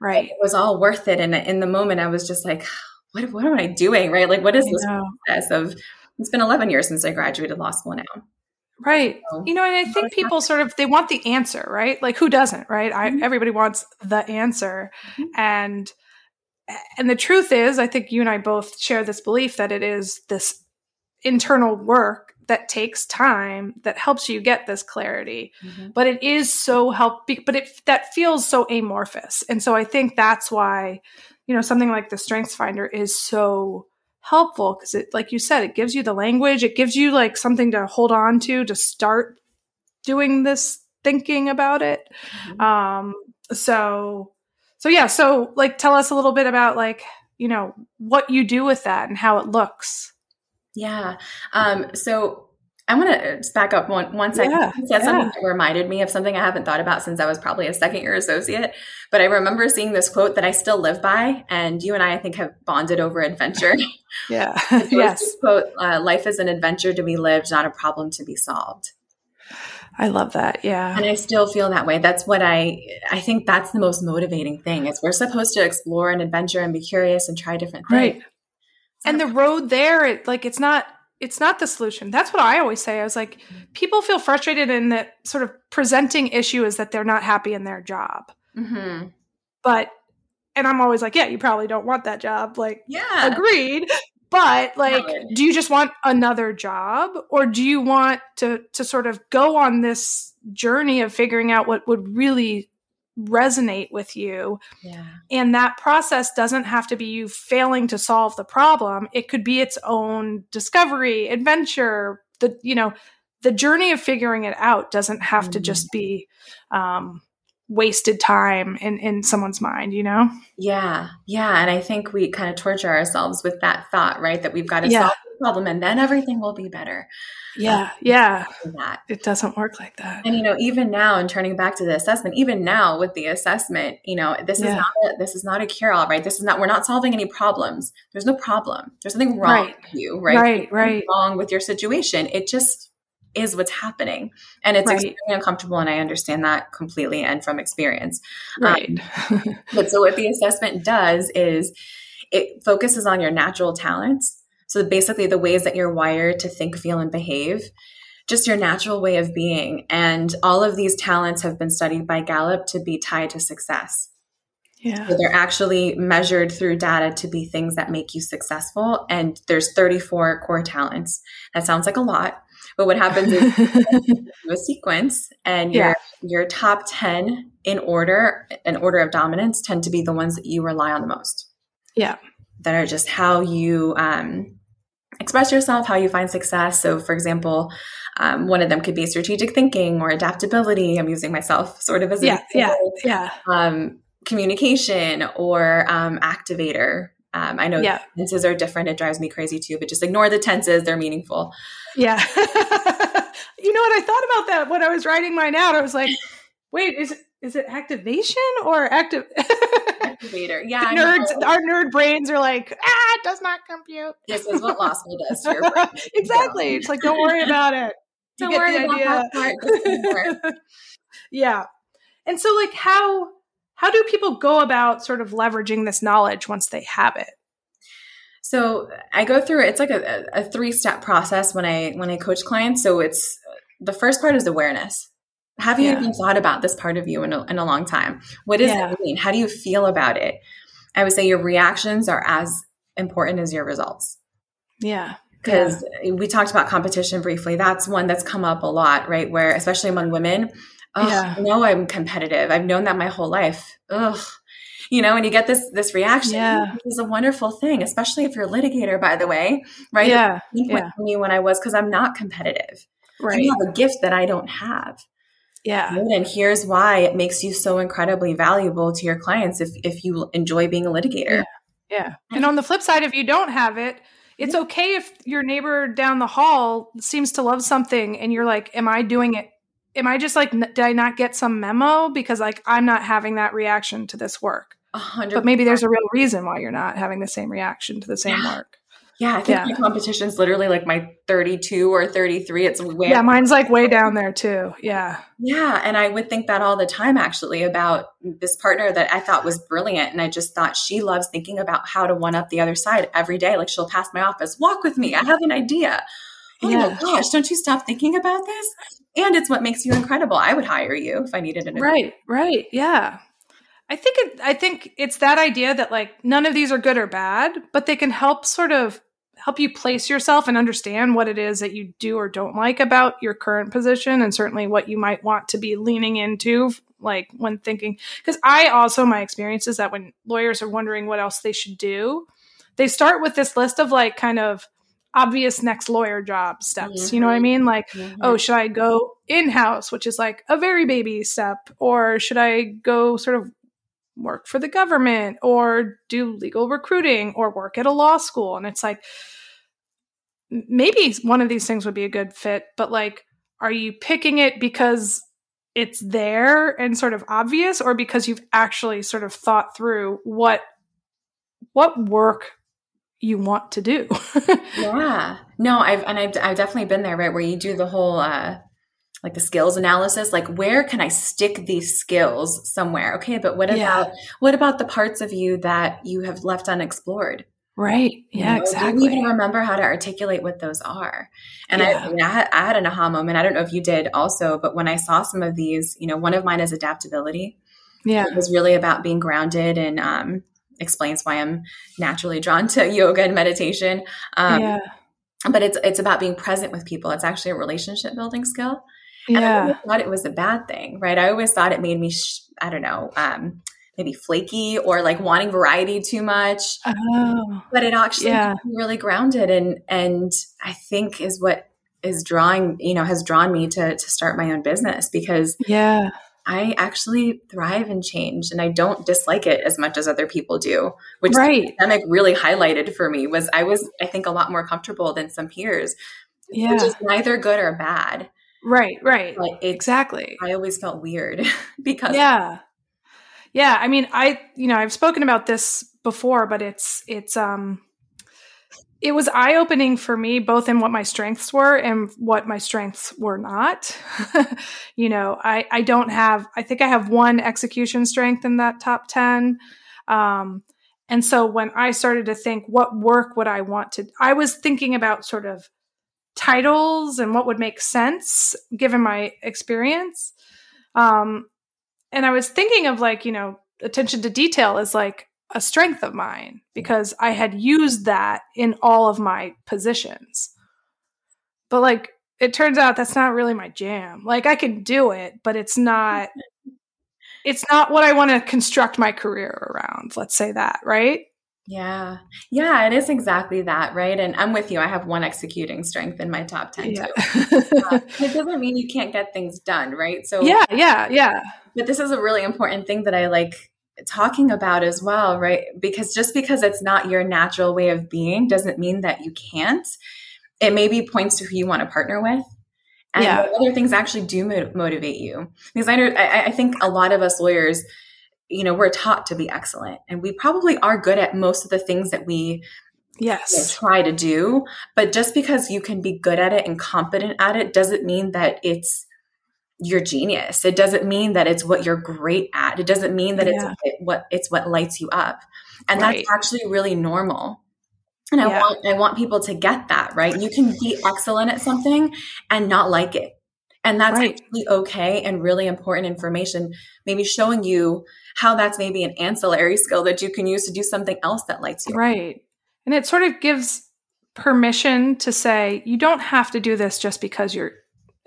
right. It was all worth it. And in the moment, I was just like, what, what am I doing? Right? Like, what is I this know. process of it's been 11 years since I graduated law school now. Right. So, You know, and I think people sort of they want the answer, right? Like who doesn't, right? I, Mhm. everybody wants the answer. Mhm. And and the truth is, I think you and I both share this belief that it is this internal work that takes time that helps you get this clarity. Mhm. But it is so help but it that feels so amorphous. And so I think that's why, you know, something like the Strengths Finder is so helpful because it like you said it gives you the language it gives you like something to hold on to to start doing this thinking about it Mhm. um so so yeah so like tell us a little bit about like you know what you do with that and how it looks Yeah. Um, so I want to back up one, one second. Yeah, You said something yeah. that reminded me of something I haven't thought about since I was probably a second year associate. But I remember seeing this quote that I still live by, and you and I, I think, have bonded over adventure. yeah yes quote: uh, "Life is an adventure to be lived, not a problem to be solved." i love that yeah And I still feel that way. That's what I I think that's the most motivating thing. Is we're supposed to explore and adventure and be curious and try different things. right and the road there it like it's not it's not the solution. That's what i always say. I was like people feel frustrated in that sort of presenting issue is that they're not happy in their job. Hmm but and i'm always like yeah you probably don't want that job. Like Yeah. agreed. But like Valid. do you just want another job? Or do you want to to sort of go on this journey of figuring out what would really resonate with you Yeah. and that process doesn't have to be you failing to solve the problem it could be its own discovery adventure the you know the journey of figuring it out doesn't have to Mhm. just be um wasted time in in someone's mind you know Yeah, yeah. And I think we kind of torture ourselves with that thought, right? That we've got to Yeah. solve the problem and then everything will be better. yeah um, yeah That. it doesn't work like that And you know, even now, and turning back to the assessment, even now with the assessment, you know, this is not a, this is not a cure all, right? This is not we're not solving any problems. There's no problem. There's nothing wrong Right. with you, right? right right Wrong with your situation. It just is what's happening, and it's Right. extremely uncomfortable. And I understand that completely and from experience. Um, right But so what the assessment does is it focuses on your natural talents. So basically the ways that you're wired to think, feel, and behave. just your natural way of being. And all of these talents have been studied by Gallup to be tied to success. Yeah. So they're actually measured through data to be things that make you successful. And there's 34 core talents. That sounds like a lot, but what happens is a sequence and your your top 10 in order, in order of dominance, tend to be the ones that you rely on the most. Yeah. That are just how you um, express yourself, how you find success. So, for example, um, one of them could be strategic thinking or adaptability. I'm using myself sort of as yeah, yeah, yeah. Um, communication or um, activator. Um, I know Yeah. tenses are different. It drives me crazy too, but just ignore the tenses. They're meaningful. Yeah. you know what I thought about that when I was writing mine out? I was like, wait, is it is it activation or active Activator. Yeah. Nerds our nerd brains are like, ah, it does not compute. This is what Lost Me does to your brain. exactly. It's like don't worry about it. Don't get worry the about idea. that part. It. yeah. And so like how how do people go about sort of leveraging this knowledge once they have it? So I go through it's like a, a three step process when I when I coach clients. So it's the first part is awareness. Have you Yeah. even thought about this part of you in a, in a long time? What does Yeah. it mean? How do you feel about it? I would say your reactions are as important as your results Yeah. because we talked about competition briefly. That's one that's come up a lot, right? Where especially among women, oh, Yeah. I know I'm competitive. I've known that my whole life. Ugh. You know, and you get this this reaction. Yeah. This is a wonderful thing, especially if you're a litigator, by the way, right? Yeah. Yeah. me when I was because I'm not competitive. Right. You have a gift that I don't have. Yeah. Right? And here's why it makes you so incredibly valuable to your clients if if you enjoy being a litigator. Yeah. And on the flip side, if you don't have it, it's okay if your neighbor down the hall seems to love something and you're like, Am I doing it? Am I just like, n- did I not get some memo? Because like I'm not having that reaction to this work. A hundred But maybe there's a real reason why you're not having the same reaction to the same Yeah. work. Yeah, I think Yeah. my competition's literally like my 32 or 33. It's way Yeah, mine's like way down there too. Yeah. Yeah, and I would think that all the time actually about this partner that I thought was brilliant and I just thought she loves thinking about how to one up the other side every day like she'll pass my office, "Walk with me. I have an idea." Oh Yeah. my gosh, don't you stop thinking about this? And it's what makes you incredible. I would hire you if I needed an Right, right. Yeah. I think it I think it's that idea that like none of these are good or bad, but they can help sort of help you place yourself and understand what it is that you do or don't like about your current position and certainly what you might want to be leaning into like when thinking because I also my experience is that when lawyers are wondering what else they should do, they start with this list of like kind of obvious next lawyer job steps. You know what I Mhm. mean? Like Mhm. oh, should I go in house, which is like a very baby step, or should I go sort of work for the government or do legal recruiting or work at a law school? And it's like, maybe one of these things would be a good fit, but like, are you picking it because it's there and sort of obvious or because you've actually sort of thought through what what work you want to do Yeah. No, I've and I've, I've definitely been there, right? Where you do the whole uh like the skills analysis, like where can I stick these skills somewhere? Okay, but what Yeah. about what about the parts of you that you have left unexplored? right You yeah know, Do exactly you even remember how to articulate what those are? And I, Yeah. I, I, had, I had an aha moment. I don't know if you did also, but when I saw some of these, you know, one of mine is adaptability. yeah It was really about being grounded and um, explains why I'm naturally drawn to yoga and meditation. Um, yeah but it's it's about being present with people. It's actually a relationship building skill. And I yeah always thought it was a bad thing, right? I always thought it made me, sh- I don't know, um, maybe flaky or like wanting variety too much. oh But it actually Yeah. really grounded, and and I think is what is drawing, you know, has drawn me to to start my own business because yeah I actually thrive in change, and I don't dislike it as much as other people do. Which right the pandemic really highlighted for me was I was, I think, a lot more comfortable than some peers, yeah which is neither good or bad. right right But exactly I always felt weird because yeah yeah i mean i you know i've spoken about this before but it's it's um it was eye opening for me both in what my strengths were and what my strengths were not you know i i don't have i think i have one execution strength in that top 10 um and so when i started to think what work would i want to i was thinking about sort of titles and what would make sense given my experience. Um, and I was thinking of like, you know, attention to detail is like a strength of mine because I had used that in all of my positions. But like, it turns out that's not really my jam. Like, I can do it, but it's not. It's not what I want to construct my career around. Let's say that, right? Yeah. Yeah, it is exactly that, right? And I'm with you. I have one executing strength in my top 10 yeah. too. uh, it doesn't mean you can't get things done, right? So Yeah, yeah, yeah. But this is a really important thing that I like talking about as well, right? Because just because it's not your natural way of being doesn't mean that you can't. It maybe points to who you want to partner with. And yeah. other things actually do motivate you. Because I, know, I, I think a lot of us lawyers – you know, we're taught to be excellent and we probably are good at most of the things that we yes try to do. But just because you can be good at it and competent at it doesn't mean that it's your genius. It doesn't mean that it's what you're great at. It doesn't mean that yeah. it's what it's what lights you up. And right. that's actually really normal. And I yeah. want I want people to get that, right? You can be excellent at something and not like it. And that's right. actually okay and really important information, maybe showing you how that's maybe an ancillary skill that you can use to do something else that lights you. Right. And it sort of gives permission to say, you don't have to do this just because you're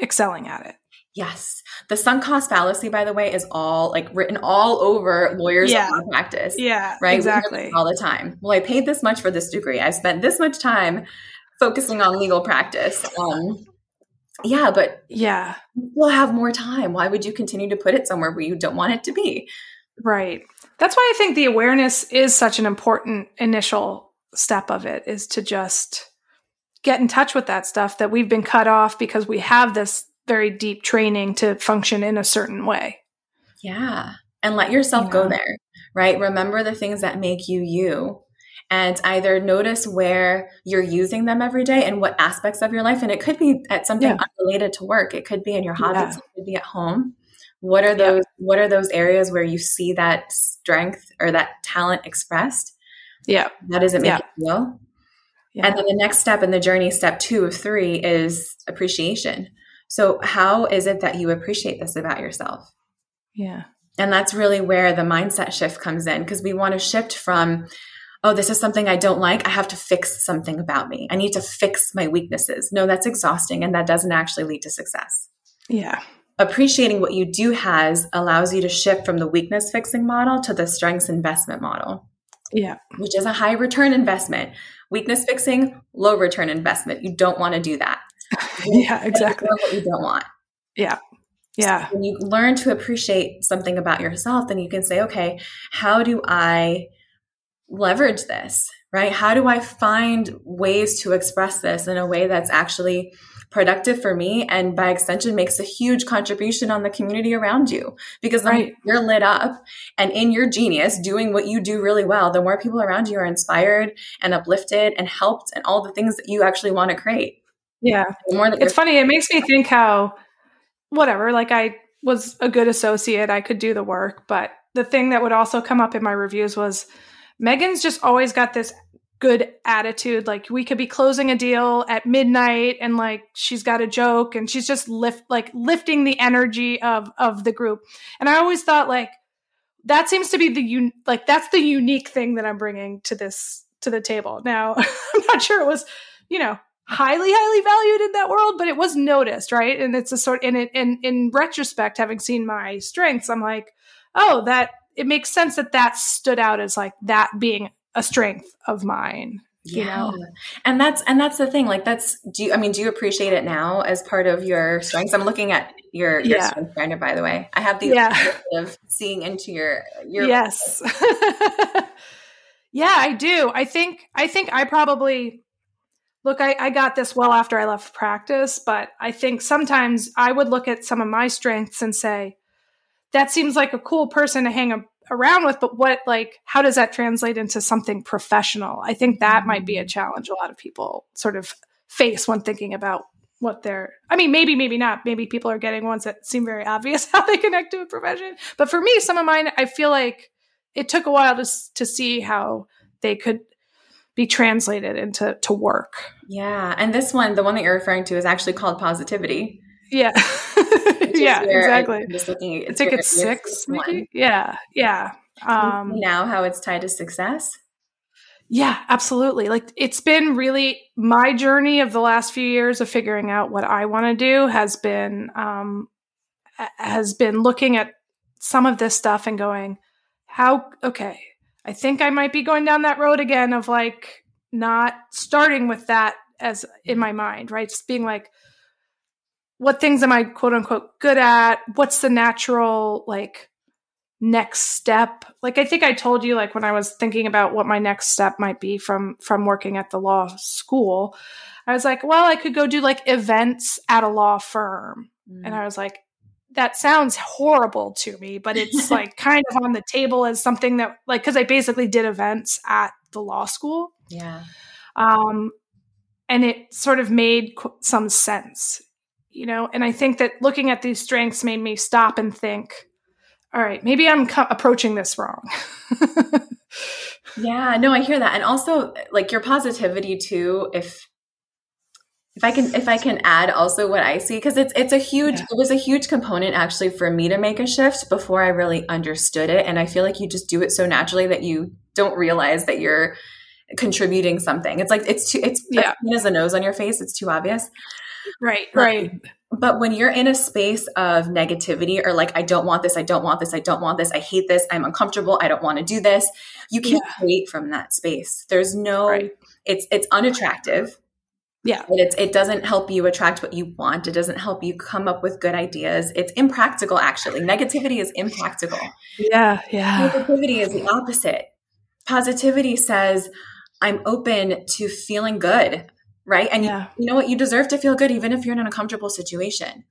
excelling at it. Yes. The sunk cost fallacy, by the way, is all like written all over lawyers yeah. practice. Yeah. Right. Exactly. All the time. Well, I paid this much for this degree. I spent this much time focusing on legal practice. Um, yeah, but yeah, we'll have more time. Why would you continue to put it somewhere where you don't want it to be? Right. That's why I think the awareness is such an important initial step of it is to just get in touch with that stuff that we've been cut off because we have this very deep training to function in a certain way. Yeah. And let yourself yeah. go there, right? Remember the things that make you you and either notice where you're using them every day and what aspects of your life. And it could be at something yeah. unrelated to work. It could be in your hobbies. Yeah. It could be at home. What are those, what are those areas where you see that strength or that talent expressed? Yeah. That does it make you feel? Yeah. And then the next step in the journey, step two of three, is appreciation. So, how is it that you appreciate this about yourself? Yeah. And that's really where the mindset shift comes in because we want to shift from, oh, this is something I don't like. I have to fix something about me. I need to fix my weaknesses. No, that's exhausting and that doesn't actually lead to success. Yeah. Appreciating what you do has allows you to shift from the weakness fixing model to the strengths investment model. Yeah. Which is a high return investment. Weakness fixing, low return investment. You don't want to do that. yeah, exactly. What you don't want. Yeah. Yeah. So when you learn to appreciate something about yourself, then you can say, okay, how do I leverage this, right? How do I find ways to express this in a way that's actually productive for me and by extension makes a huge contribution on the community around you because right. you're lit up and in your genius doing what you do really well the more people around you are inspired and uplifted and helped and all the things that you actually want to create yeah it's funny it makes me think how whatever like i was a good associate i could do the work but the thing that would also come up in my reviews was Megan's just always got this good attitude. Like we could be closing a deal at midnight and like she's got a joke and she's just lift like lifting the energy of of the group. And I always thought like that seems to be the un- like that's the unique thing that I'm bringing to this to the table. Now, I'm not sure it was, you know, highly highly valued in that world, but it was noticed, right? And it's a sort in it in in retrospect having seen my strengths, I'm like, "Oh, that it makes sense that that stood out as like that being a strength of mine you yeah. know and that's and that's the thing like that's do you i mean do you appreciate it now as part of your strengths i'm looking at your your yeah. strength finder by the way i have the yeah. of seeing into your your yes yeah i do i think i think i probably look I, I got this well after i left practice but i think sometimes i would look at some of my strengths and say that seems like a cool person to hang a, around with, but what, like, how does that translate into something professional? I think that might be a mm. challenge a lot of people sort of face when thinking about what they're i mean maybe maybe not. Maybe people are getting ones that seem very obvious how they connect to a profession. But for me some of mine i feel like it took a while to, to see how they could be translated into to work. Yeah. And this one, the one that you're referring to, is actually called positivity. Yeah. yeah, exactly. I'm just looking at I think it's six, maybe. Yeah. Yeah. Um, now how it's tied to success. Yeah, absolutely. Like it's been really my journey of the last few years of figuring out what I want to do has been um has been looking at some of this stuff and going, how okay, I think I might be going down that road again of like not starting with that as in my mind, right? Just being like, what things am I quote unquote good at? What's the natural like next step? Like I think I told you like when I was thinking about what my next step might be from from working at the law school, I was like, well, I could go do like events at a law firm. Mm. And I was like, that sounds horrible to me, but it's like kind of on the table as something that like cuz I basically did events at the law school. Yeah. Um and it sort of made some sense you know and i think that looking at these strengths made me stop and think all right maybe i'm co- approaching this wrong yeah no i hear that and also like your positivity too if if i can if i can add also what i see because it's it's a huge yeah. it was a huge component actually for me to make a shift before i really understood it and i feel like you just do it so naturally that you don't realize that you're contributing something it's like it's too it's yeah. as a nose on your face it's too obvious Right, right. But when you're in a space of negativity or like, I don't want this, I don't want this, I don't want this, I hate this, I'm uncomfortable, I don't want to do this, you can't yeah. create from that space. There's no, right. it's it's unattractive. Yeah. It's, it doesn't help you attract what you want. It doesn't help you come up with good ideas. It's impractical, actually. Negativity is impractical. Yeah, yeah. Positivity is the opposite. Positivity says, I'm open to feeling good right? And yeah. you, you, know what? You deserve to feel good even if you're in an uncomfortable situation.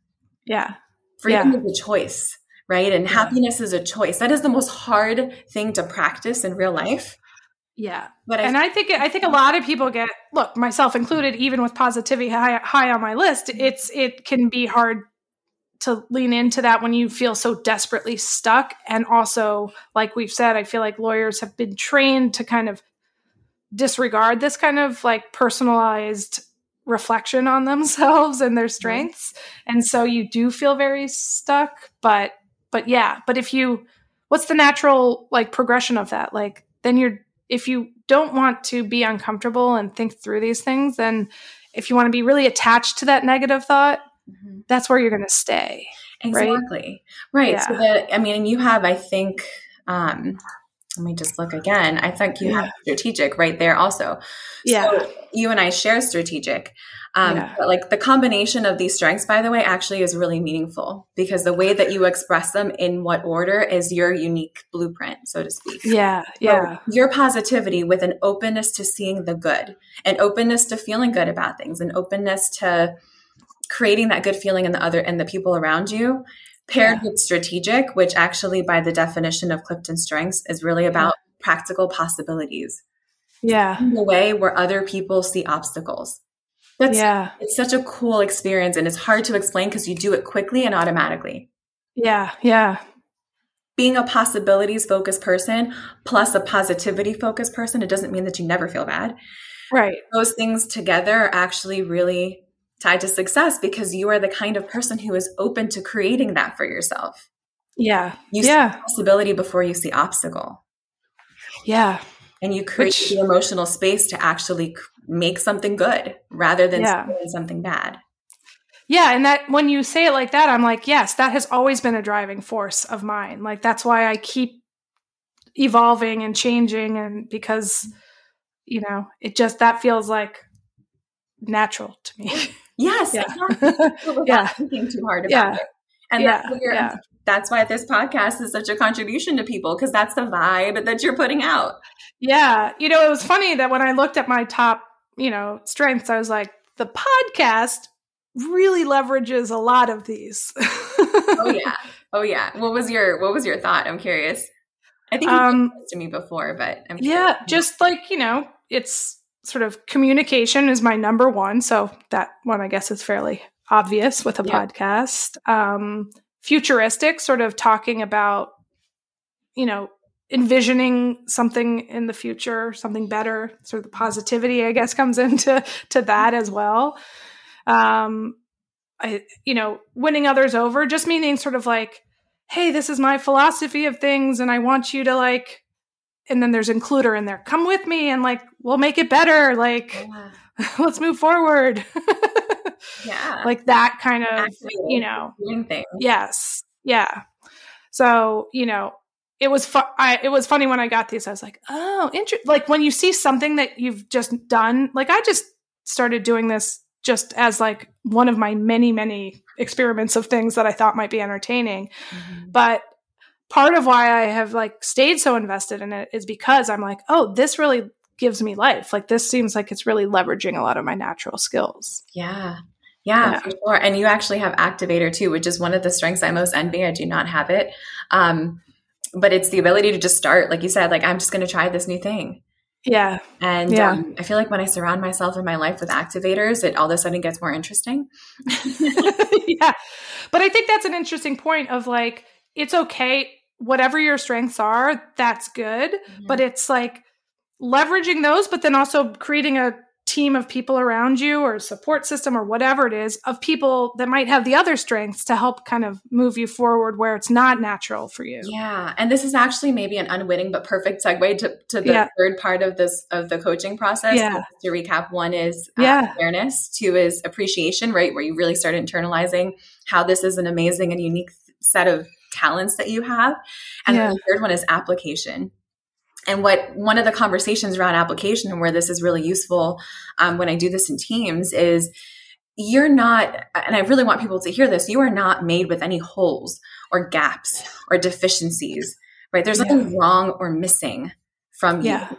Yeah. Freedom yeah. is a choice, right? And yeah. happiness is a choice. That is the most hard thing to practice in real life. Yeah. But I, and I think I think a lot of people get look, myself included, even with positivity high, high on my list, it's it can be hard to lean into that when you feel so desperately stuck. And also, like we've said, I feel like lawyers have been trained to kind of disregard this kind of like personalized reflection on themselves and their strengths and so you do feel very stuck but but yeah but if you what's the natural like progression of that like then you're if you don't want to be uncomfortable and think through these things then if you want to be really attached to that negative thought mm-hmm. that's where you're going to stay exactly right, right. Yeah. so that i mean you have i think um let me just look again. I think you yeah. have strategic right there also. Yeah. So you and I share strategic. Um, yeah. But like the combination of these strengths, by the way, actually is really meaningful because the way that you express them in what order is your unique blueprint, so to speak. Yeah. Yeah. So your positivity with an openness to seeing the good, an openness to feeling good about things, an openness to creating that good feeling in the other and the people around you paired yeah. with strategic, which actually, by the definition of Clifton Strengths, is really about yeah. practical possibilities. Yeah. In the way where other people see obstacles. That's, yeah. It's such a cool experience and it's hard to explain because you do it quickly and automatically. Yeah. Yeah. Being a possibilities focused person plus a positivity focused person, it doesn't mean that you never feel bad. Right. Those things together are actually really tied to success because you are the kind of person who is open to creating that for yourself. Yeah. You yeah. see possibility before you see obstacle. Yeah. And you create Which, the emotional space to actually make something good rather than yeah. something bad. Yeah, and that when you say it like that, I'm like, yes, that has always been a driving force of mine. Like that's why I keep evolving and changing and because you know, it just that feels like natural to me. Yes, yeah. yeah. thinking too hard about yeah. it. And yeah. That's, yeah. that's why this podcast is such a contribution to people because that's the vibe that you're putting out. Yeah. You know, it was funny that when I looked at my top, you know, strengths, I was like, the podcast really leverages a lot of these. oh yeah. Oh yeah. What was your what was your thought? I'm curious. I think you um, to me before, but I'm yeah, just like you know, it's sort of communication is my number one. So that one, I guess, is fairly obvious with a yeah. podcast. Um, futuristic, sort of talking about, you know, envisioning something in the future, something better. Sort of the positivity, I guess, comes into to that as well. Um, I, you know, winning others over just meaning sort of like, hey, this is my philosophy of things, and I want you to like, and then there's includer in there. Come with me, and like, we'll make it better. Like, yeah. let's move forward. yeah, like that kind of, you know, yes, yeah. So you know, it was fu- I, it was funny when I got these. I was like, oh, interesting. Like when you see something that you've just done. Like I just started doing this just as like one of my many many experiments of things that I thought might be entertaining. Mm-hmm. But part of why I have like stayed so invested in it is because I'm like, oh, this really gives me life. Like this seems like it's really leveraging a lot of my natural skills. Yeah. Yeah, yeah, for sure. And you actually have activator too, which is one of the strengths I most envy. I do not have it. Um, but it's the ability to just start, like you said, like I'm just going to try this new thing. Yeah. And yeah. Um, I feel like when I surround myself in my life with activators, it all of a sudden gets more interesting. yeah. But I think that's an interesting point of like, it's okay. Whatever your strengths are, that's good. Mm-hmm. But it's like leveraging those, but then also creating a team of people around you or support system or whatever it is of people that might have the other strengths to help kind of move you forward where it's not natural for you. Yeah. And this is actually maybe an unwitting but perfect segue to, to the yeah. third part of this of the coaching process. Yeah. To recap, one is uh, yeah. awareness, two is appreciation, right? Where you really start internalizing how this is an amazing and unique set of talents that you have. And yeah. the third one is application and what one of the conversations around application and where this is really useful um, when I do this in teams is you're not, and I really want people to hear this, you are not made with any holes or gaps or deficiencies, right? There's nothing yeah. wrong or missing from yeah. you.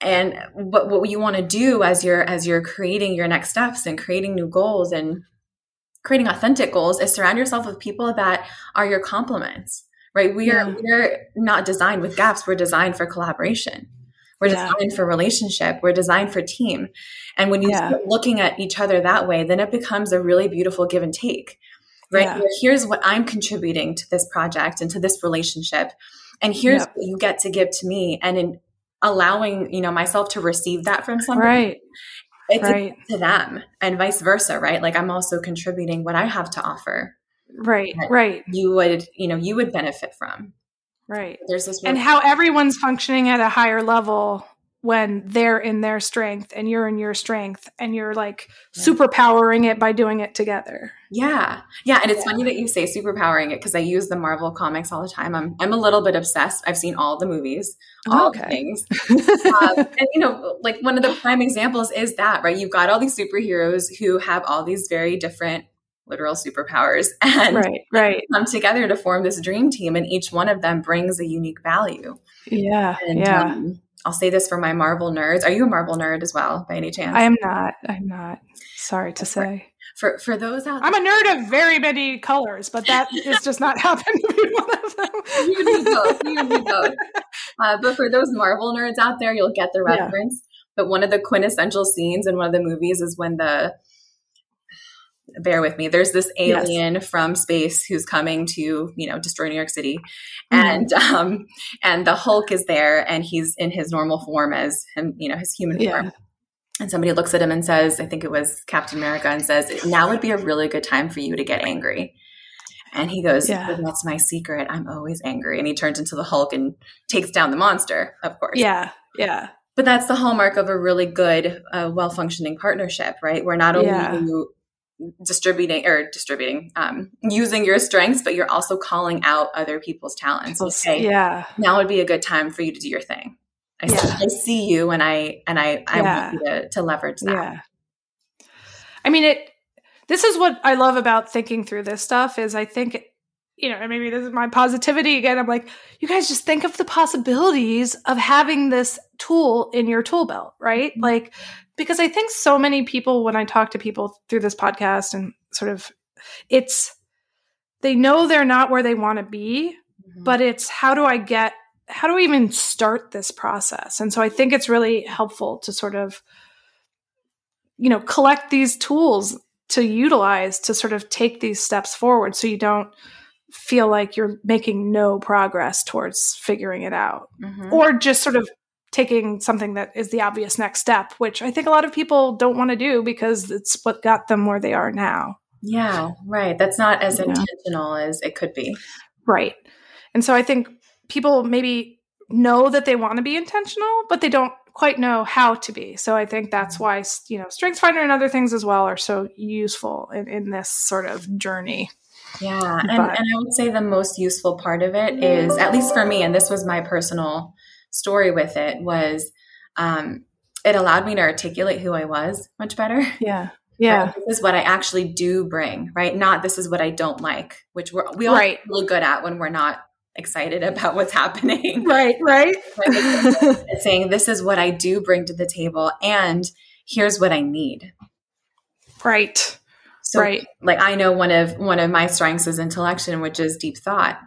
And what, what you want to do as you're as you're creating your next steps and creating new goals and creating authentic goals is surround yourself with people that are your complements right? We are we're not designed with gaps. We're designed for collaboration. We're yeah. designed for relationship. We're designed for team. And when you yeah. start looking at each other that way, then it becomes a really beautiful give and take. Right? Yeah. Here's what I'm contributing to this project and to this relationship. And here's yep. what you get to give to me. And in allowing, you know, myself to receive that from somebody. Right. It's right. to them and vice versa, right? Like I'm also contributing what I have to offer right right you would you know you would benefit from right there's this and how everyone's functioning at a higher level when they're in their strength and you're in your strength and you're like yeah. superpowering it by doing it together yeah yeah and it's yeah. funny that you say superpowering it because i use the marvel comics all the time i'm, I'm a little bit obsessed i've seen all the movies all okay. the things um, and you know like one of the prime examples is that right you've got all these superheroes who have all these very different literal superpowers and right, right. come together to form this dream team and each one of them brings a unique value yeah and, yeah um, i'll say this for my marvel nerds are you a marvel nerd as well by any chance i am not i'm not sorry to say for for those out there, I'm a nerd of very many colors, but that is just not happened to be one of them. you need both. You need both. Uh, but for those Marvel nerds out there, you'll get the reference. Yeah. But one of the quintessential scenes in one of the movies is when the bear with me. There's this alien yes. from space who's coming to, you know, destroy New York City. Mm-hmm. And um and the Hulk is there and he's in his normal form as him, you know, his human yeah. form. And somebody looks at him and says, I think it was Captain America, and says, Now would be a really good time for you to get angry. And he goes, yeah. That's my secret. I'm always angry. And he turns into the Hulk and takes down the monster, of course. Yeah. Yeah. But that's the hallmark of a really good, uh, well functioning partnership, right? Where not only yeah. you distributing or distributing um, using your strengths but you're also calling out other people's talents okay yeah now would be a good time for you to do your thing i, yeah. see, I see you and i and i i yeah. want you to, to leverage that yeah i mean it this is what i love about thinking through this stuff is i think you know maybe this is my positivity again i'm like you guys just think of the possibilities of having this tool in your tool belt right mm-hmm. like because I think so many people, when I talk to people through this podcast and sort of, it's, they know they're not where they want to be, mm-hmm. but it's how do I get, how do I even start this process? And so I think it's really helpful to sort of, you know, collect these tools to utilize to sort of take these steps forward so you don't feel like you're making no progress towards figuring it out mm-hmm. or just sort of taking something that is the obvious next step which i think a lot of people don't want to do because it's what got them where they are now. Yeah right. That's not as intentional as it could be. Right. And so i think people maybe know that they want to be intentional but they don't quite know how to be. So i think that's why you know strengths finder and other things as well are so useful in, in this sort of journey. Yeah. And, and I would say the most useful part of it is, at least for me, and this was my personal story with it, was um, it allowed me to articulate who I was much better. Yeah. Yeah. Right? This is what I actually do bring, right? Not this is what I don't like, which we're, we all right. really good at when we're not excited about what's happening. Right, right. saying this is what I do bring to the table and here's what I need. Right. So right. like I know one of one of my strengths is intellection, which is deep thought,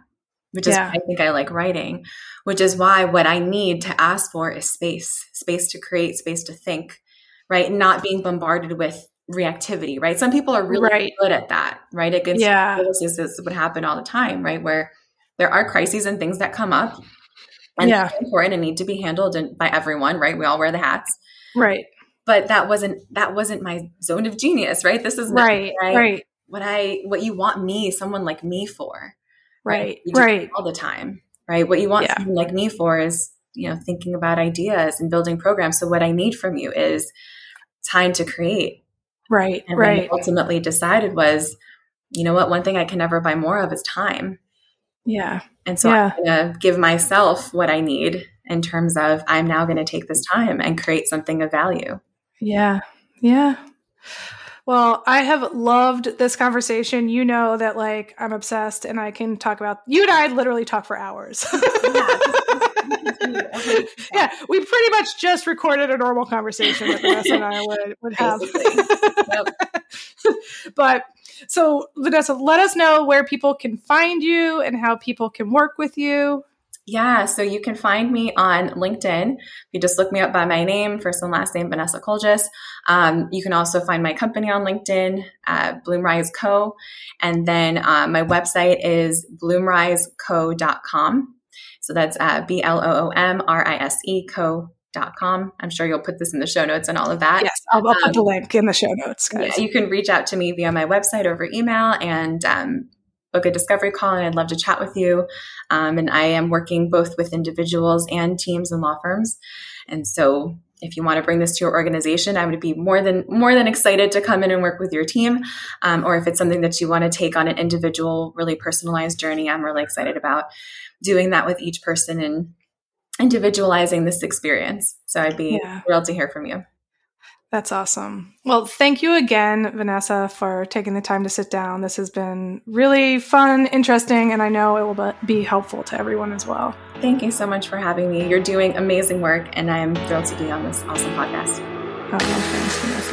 which is. I think I like writing, which is why what I need to ask for is space, space to create, space to think, right? And not being bombarded with reactivity, right? Some people are really right. good at that, right? Against yeah. this is what happen all the time, right? Where there are crises and things that come up and yeah. important and need to be handled by everyone, right? We all wear the hats. Right but that wasn't that wasn't my zone of genius right this is right what I, right what i what you want me someone like me for right right, right. all the time right what you want yeah. someone like me for is you know thinking about ideas and building programs so what i need from you is time to create right and right ultimately decided was you know what one thing i can never buy more of is time yeah and so yeah. i'm going to give myself what i need in terms of i'm now going to take this time and create something of value yeah. Yeah. Well, I have loved this conversation. You know that like I'm obsessed and I can talk about you and I literally talk for hours. yeah, we pretty much just recorded a normal conversation that Vanessa and I would, would have. but so Vanessa, let us know where people can find you and how people can work with you. Yeah, so you can find me on LinkedIn. You just look me up by my name, first and last name, Vanessa Kuljis. Um, you can also find my company on LinkedIn, uh, Bloomrise Co. And then uh, my website is bloomriseco.com. So that's uh, B L O O M R I S E co.com. I'm sure you'll put this in the show notes and all of that. Yes, I'll, I'll um, put the link in the show notes, guys. Yeah, you can reach out to me via my website over email and um, book a discovery call and I'd love to chat with you. Um, and I am working both with individuals and teams and law firms. And so if you want to bring this to your organization, I would be more than more than excited to come in and work with your team. Um, or if it's something that you want to take on an individual, really personalized journey, I'm really excited about doing that with each person and individualizing this experience. So I'd be yeah. thrilled to hear from you. That's awesome. Well, thank you again, Vanessa, for taking the time to sit down. This has been really fun, interesting, and I know it will be helpful to everyone as well. Thank you so much for having me. You're doing amazing work, and I'm thrilled to be on this awesome podcast. Oh, thanks, Vanessa.